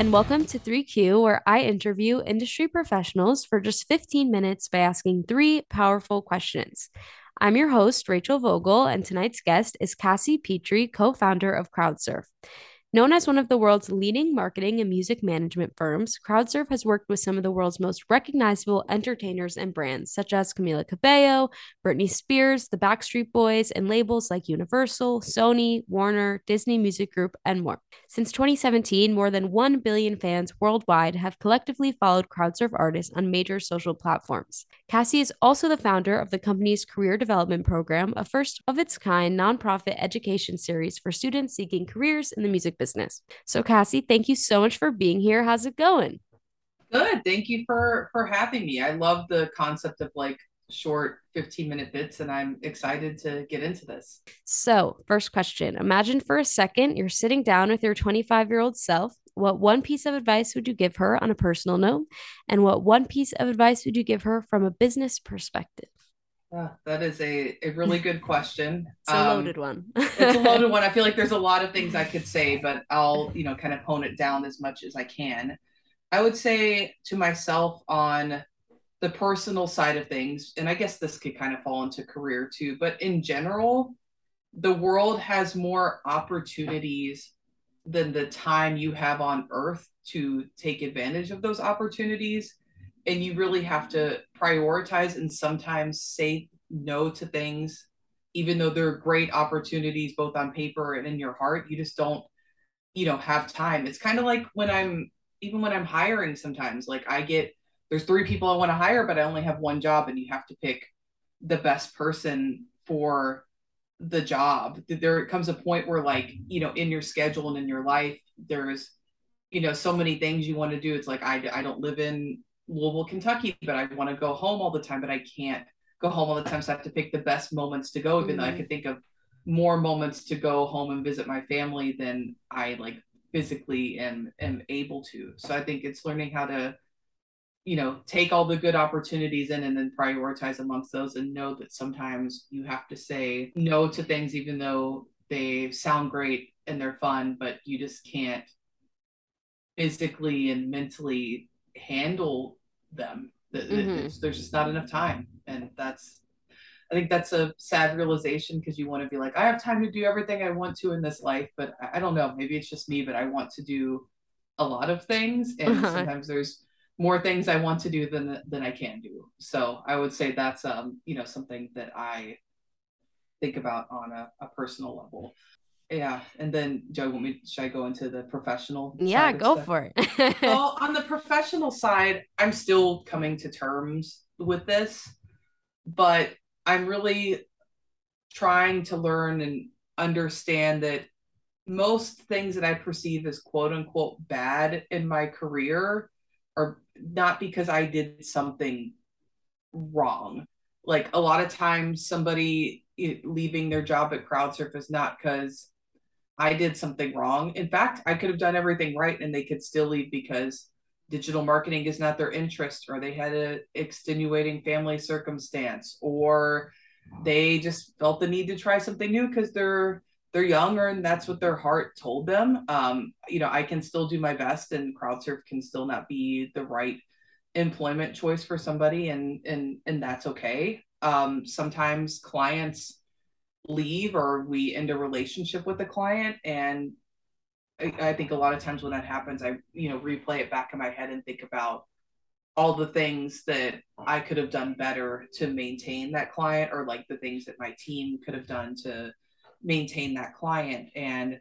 and welcome to 3Q, where I interview industry professionals for just 15 minutes by asking three powerful questions. I'm your host, Rachel Vogel, and tonight's guest is Cassie Petrey, co founder of CrowdSurf. Known as one of the world's leading marketing and music management firms, CrowdSurf has worked with some of the world's most recognizable entertainers and brands, such as Camila Cabello, Britney Spears, the Backstreet Boys, and labels like Universal, Sony, Warner, Disney Music Group, and more. Since 2017, more than 1 billion fans worldwide have collectively followed CrowdSurf artists on major social platforms. Cassie is also the founder of the company's Career Development Program, a first of its kind nonprofit education series for students seeking careers in the music business. So, Cassie, thank you so much for being here. How's it going? Good. Thank you for for having me. I love the concept of like short 15 minute bits and I'm excited to get into this. So, first question Imagine for a second you're sitting down with your 25 year old self. What one piece of advice would you give her on a personal note? And what one piece of advice would you give her from a business perspective? Uh, that is a, a really good question. it's a um, loaded one. it's a loaded one. I feel like there's a lot of things I could say, but I'll, you know, kind of hone it down as much as I can. I would say to myself on the personal side of things, and I guess this could kind of fall into career too, but in general, the world has more opportunities than the time you have on earth to take advantage of those opportunities and you really have to prioritize and sometimes say no to things even though they're great opportunities both on paper and in your heart you just don't you know have time. It's kind of like when i'm even when i'm hiring sometimes like i get there's three people i want to hire but i only have one job and you have to pick the best person for the job. There comes a point where like you know in your schedule and in your life there's you know so many things you want to do. It's like i, I don't live in Louisville, Kentucky, but I want to go home all the time, but I can't go home all the time. So I have to pick the best moments to go, even mm-hmm. though I mm-hmm. could think of more moments to go home and visit my family than I like physically am am able to. So I think it's learning how to, you know, take all the good opportunities in and then prioritize amongst those and know that sometimes you have to say no to things even though they sound great and they're fun, but you just can't physically and mentally handle them. Mm-hmm. There's just not enough time, and that's I think that's a sad realization because you want to be like, I have time to do everything I want to in this life, but I, don't know. Maybe it's just me, but I want to do a lot of things, and uh-huh. sometimes there's more things I want to do than than I can do. So I would say that's um you know something that I think about on a, a personal level. Yeah, and then Joe, want me? Should I go into the professional? Yeah, go stuff? for it. well, on the professional side, I'm still coming to terms with this, but I'm really trying to learn and understand that most things that I perceive as quote unquote bad in my career are not because I did something wrong. Like a lot of times, somebody eh, leaving their job at CrowdSurf is not because I did something wrong. In fact, I could have done everything right and they could still leave because digital marketing is not their interest or they had a extenuating family circumstance or they just felt the need to try something new because they're they're younger and that's what their heart told them. Um, you know, I can still do my best and CrowdSurf can still not be the right employment choice for somebody and and and that's okay. Um, sometimes clients leave or we end a relationship with the client. And I, I think a lot of times when that happens i you know replay it back in my head and think about all the things that i could have done better to maintain that client or like the things that my team could have done to maintain that client. And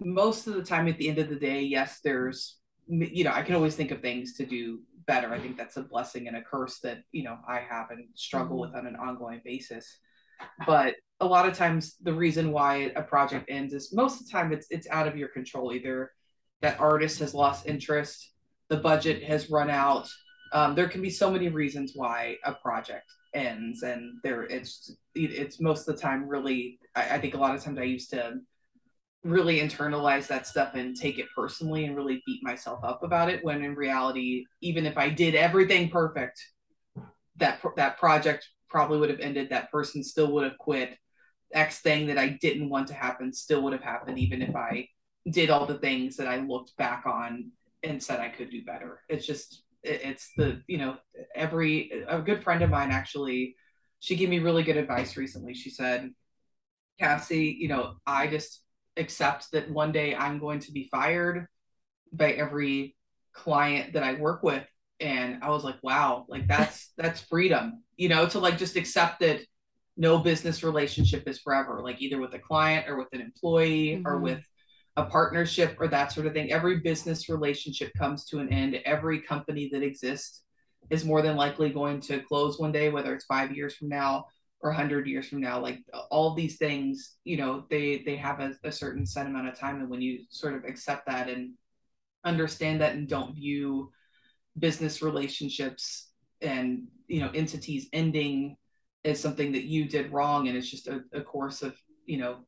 most of the time at the end of the day yes there's you know i can always think of things to do better. I think that's a blessing and a curse that you know i have and struggle mm-hmm. with on an ongoing basis. But a lot of times the reason why a project ends is most of the time it's it's out of your control either. That artist has lost interest the budget has run out. Um, there can be so many reasons why a project ends and there it's it's most of the time really I, I think a lot of times i used to really internalize that stuff and take it personally and really beat myself up about it when in reality even if i did everything perfect that that project probably would have ended that person still would have quit X thing that I didn't want to happen still would have happened, even if I did all the things that I looked back on and said I could do better. It's just it's the you know every a good friend of mine actually she gave me really good advice recently. She said, Cassie, you know, I just accept that one day I'm going to be fired by every client that I work with. And I was like, wow, like that's that's freedom, you know, to like just accept that no business relationship is forever, like either with a client or with an employee mm-hmm. or with a partnership or that sort of thing. Every business relationship comes to an end. Every company that exists is more than likely going to close one day, whether it's five years from now or 100 years from now. Like all these things, you know, they they have a, a certain set amount of time, and when you sort of accept that and understand that and don't view business relationships and you know entities ending as something that you did wrong and it's just a, a course of you know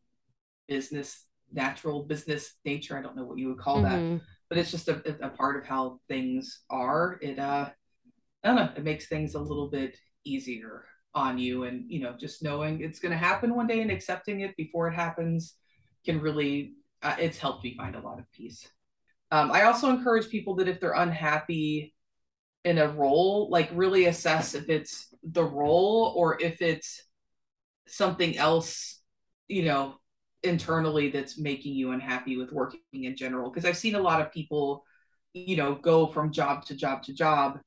business natural business nature. I don't know what you would call mm-hmm. that, but it's just a, a part of how things are. It uh, I don't know. It makes things a little bit easier on you, and you know, just knowing it's going to happen one day and accepting it before it happens can really. Uh, it's helped me find a lot of peace. Um, I also encourage people that if they're unhappy in a role, like really assess if it's the role or if it's something else, you know, internally that's making you unhappy with working in general because i've seen a lot of people you know go from job to job to job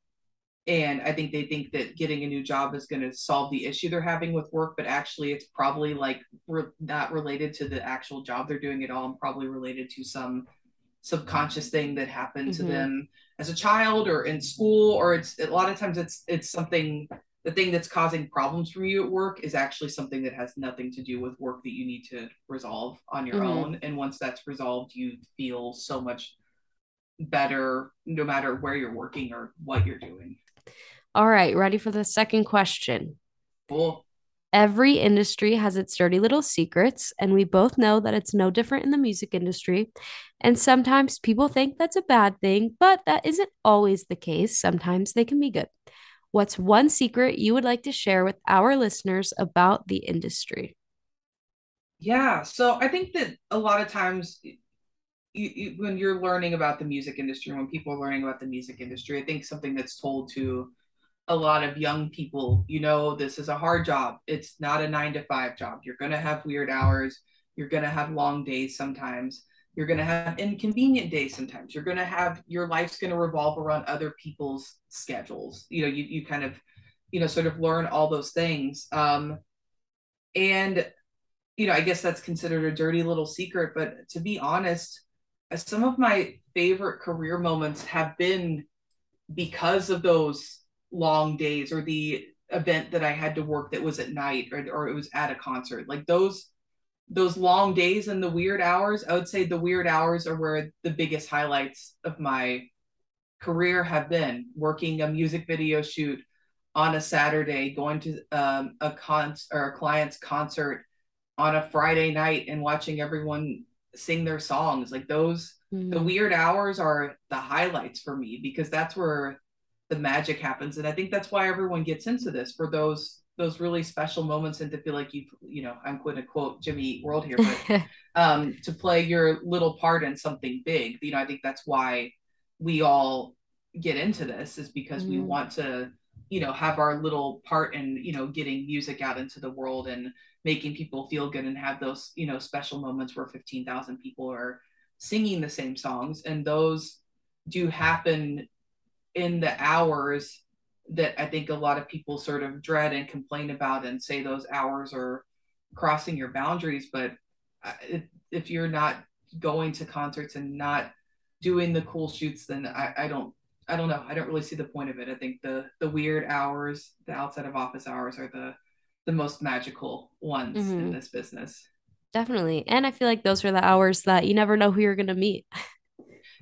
and i think they think that getting a new job is going to solve the issue they're having with work but actually it's probably like re- not related to the actual job they're doing at all and probably related to some subconscious thing that happened mm-hmm. to them as a child or in school or it's a lot of times it's it's something the thing that's causing problems for you at work is actually something that has nothing to do with work that you need to resolve on your mm-hmm. own and once that's resolved you feel so much better no matter where you're working or what you're doing all right ready for the second question cool Every industry has its dirty little secrets, and we both know that it's no different in the music industry. And sometimes people think that's a bad thing, but that isn't always the case. Sometimes they can be good. What's one secret you would like to share with our listeners about the industry? Yeah, so I think that a lot of times you, you, when you're learning about the music industry, when people are learning about the music industry, I think something that's told to a lot of young people, you know, this is a hard job. It's not a nine to five job. You're going to have weird hours. You're going to have long days sometimes. You're going to have inconvenient days sometimes. You're going to have your life's going to revolve around other people's schedules. You know, you, you kind of, you know, sort of learn all those things. Um, and, you know, I guess that's considered a dirty little secret. But to be honest, some of my favorite career moments have been because of those long days or the event that I had to work that was at night or, or it was at a concert. Like those those long days and the weird hours, I would say the weird hours are where the biggest highlights of my career have been working a music video shoot on a Saturday, going to um, a con or a client's concert on a Friday night and watching everyone sing their songs. Like those, mm-hmm. the weird hours are the highlights for me because that's where the magic happens. And I think that's why everyone gets into this for those those really special moments and to feel like you've you know i'm going to quote jimmy world here but um to play your little part in something big you know i think that's why we all get into this is because mm-hmm. we want to you know have our little part in you know getting music out into the world and making people feel good and have those you know special moments where 15,000 people are singing the same songs and those do happen in the hours that I think a lot of people sort of dread and complain about and say those hours are crossing your boundaries. But if you're not going to concerts and not doing the cool shoots, then I, I don't I don't know. I don't really see the point of it. I think the the weird hours, the outside of office hours, are the the most magical ones mm-hmm. in this business. Definitely, and I feel like those are the hours that you never know who you're going to meet.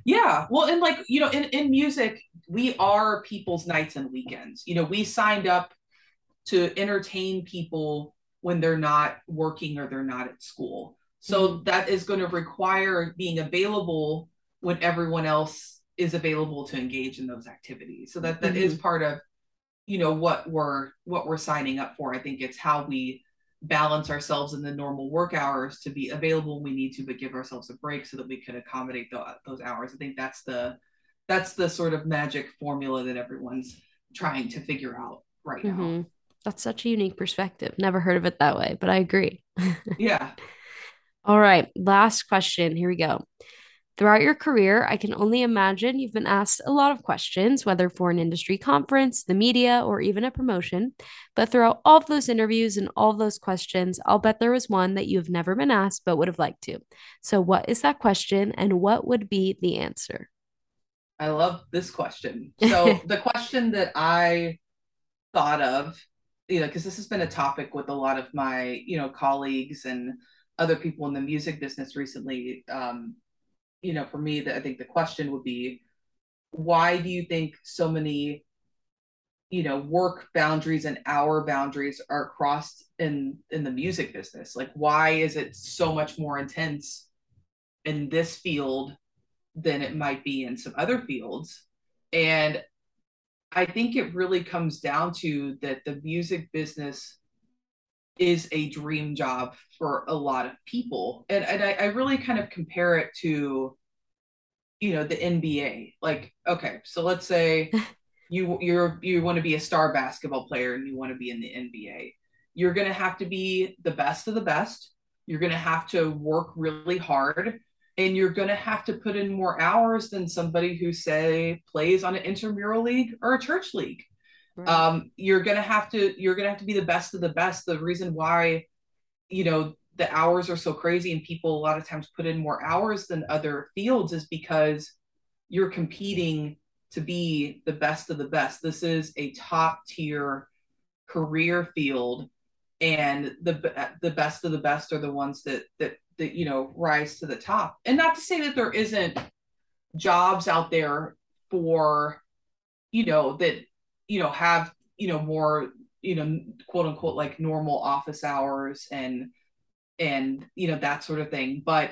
Yeah. Well, and like, you know, in, in music, we are people's nights and weekends. You know, we signed up to entertain people when they're not working or they're not at school. So mm-hmm. that is going to require being available when everyone else is available to engage in those activities. So that that mm-hmm. is part of you know what we're what we're signing up for. I think it's how we balance ourselves in the normal work hours to be available when we need to, but give ourselves a break so that we can accommodate the, those hours. I think that's the that's the sort of magic formula that everyone's trying to figure out right now. Mm-hmm. That's such a unique perspective. Never heard of it that way, but I agree. yeah. All right. Last question. Here we go. Throughout your career, I can only imagine you've been asked a lot of questions, whether for an industry conference, the media, or even a promotion. But throughout all of those interviews and all of those questions, I'll bet there was one that you have never been asked but would have liked to. So, what is that question and what would be the answer? I love this question. So, the question that I thought of, you know, because this has been a topic with a lot of my, you know, colleagues and other people in the music business recently. Um, you know, for me, that I think the question would be, why do you think so many, you know, work boundaries and hour boundaries are crossed in in the music business? Like, why is it so much more intense in this field than it might be in some other fields? And I think it really comes down to that the music business is a dream job for a lot of people. And, and I, I really kind of compare it to, you know, the NBA. Like, okay, so let's say you you're you want to be a star basketball player and you want to be in the NBA. You're gonna have to be the best of the best. You're gonna have to work really hard and you're going to have to put in more hours than somebody who say plays on an intramural league or a church league Right. Um, you're gonna have to you're gonna have to be the best of the best. The reason why, you know, the hours are so crazy and people a lot of times put in more hours than other fields is because you're competing to be the best of the best. This is a top tier career field, and the the best of the best are the ones that that that you know rise to the top. And not to say that there isn't jobs out there for you know that you know have you know more you know quote unquote like normal office hours and and you know that sort of thing. But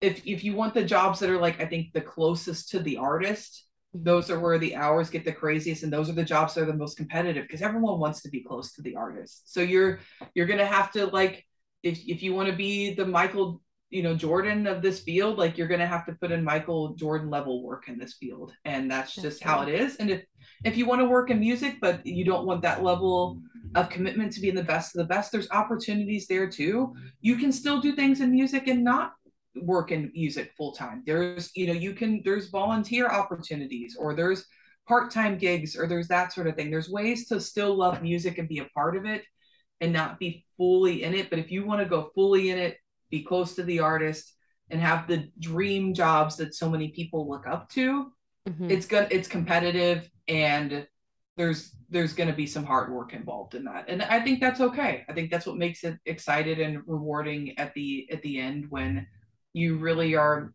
if if you want the jobs that are like i think the closest to the artist those are where the hours get the craziest and those are the jobs that are the most competitive because everyone wants to be close to the artist. So you're you're gonna have to like if if you want to be the michael you know Jordan of this field, like you're going to have to put in Michael Jordan level work in this field, and that's, that's just how it is. And if if you want to work in music, but you don't want that level of commitment to being the best of the best, there's opportunities there too. You can still do things in music and not work in music full time. There's you know you can there's volunteer opportunities or there's part-time gigs or there's that sort of thing. There's ways to still love music and be a part of it and not be fully in it. But if you want to go fully in it be close to the artist and have the dream jobs that so many people look up to mm-hmm. it's good it's competitive and there's there's going to be some hard work involved in that. And i think that's okay. I think that's what makes it excited and rewarding at the at the end when you really are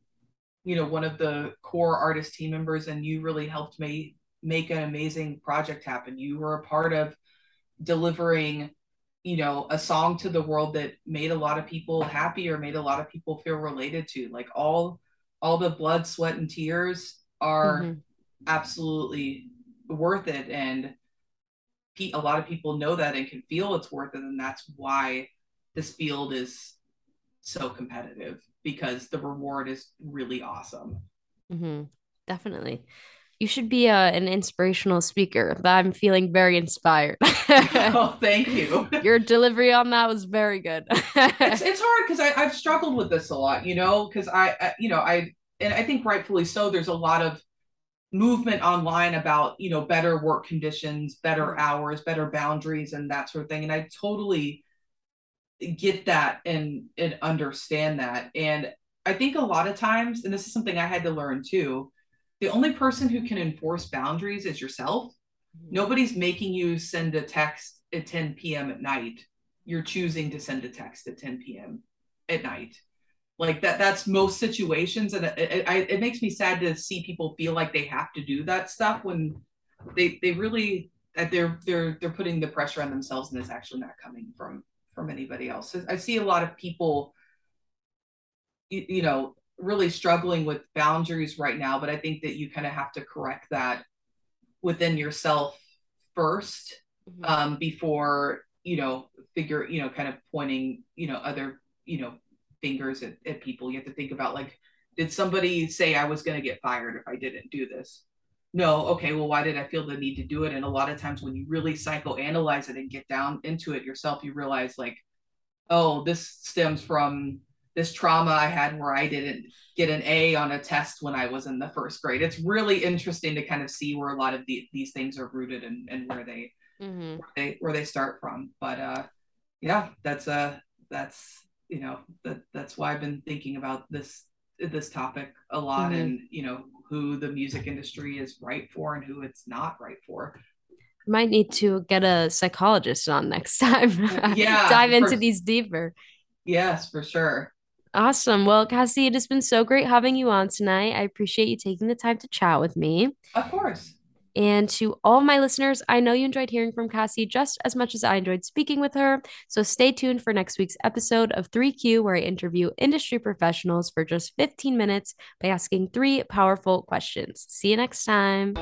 you know one of the core artist team members and you really helped me make an amazing project happen. You were a part of delivering you know a song to the world that made a lot of people happy or made a lot of people feel related to like all all the blood sweat and tears are mm-hmm. absolutely worth it and a lot of people know that and can feel it's worth it and that's why this field is so competitive because the reward is really awesome mm-hmm. definitely you should be a, uh, an inspirational speaker. I'm feeling very inspired. oh, thank you. Your delivery on that was very good. it's, it's hard because I've struggled with this a lot, you know, because I, I, you know, I, and I think rightfully so, there's a lot of movement online about, you know, better work conditions, better mm. hours, better boundaries, and that sort of thing. And I totally get that and, and understand that. And I think a lot of times, and this is something I had to learn too, the only person who can enforce boundaries is yourself. Mm-hmm. Nobody's making you send a text at 10 p.m. at night. You're choosing to send a text at 10 p.m. at night. Like that, that's most situations. And it, it, it makes me sad to see people feel like they have to do that stuff when they, they really, that they're, they're, they're putting the pressure on themselves and it's actually not coming from, from anybody else. I see a lot of people, you, you know, really struggling with boundaries right now, but I think that you kind of have to correct that within yourself 1st mm-hmm. um, before you know figure you know kind of pointing you know other you know fingers at, at people. You have to think about like did somebody say I was going to get fired if I didn't do this? No. Okay. Well, why did I feel the need to do it? And a lot of times when you really psychoanalyze it and get down into it yourself, you realize like, oh, this stems from this trauma I had where I didn't get an A on a test when I was in the first grade. It's really interesting to kind of see where a lot of the, these things are rooted and, and where they, mm-hmm. where they where they start from. But uh, yeah, that's uh that's you know that that's why I've been thinking about this this topic a lot mm-hmm. and you know who the music industry is right for and who it's not right for might need to get a psychologist on next time yeah dive into for, these deeper yes for sure Awesome. Well, Cassie, it has been so great having you on tonight. I appreciate you taking the time to chat with me. Of course. And to all my listeners, I know you enjoyed hearing from Cassie just as much as I enjoyed speaking with her. So stay tuned for next week's episode of 3Q, where I interview industry professionals for just 15 minutes by asking three powerful questions. See you next time.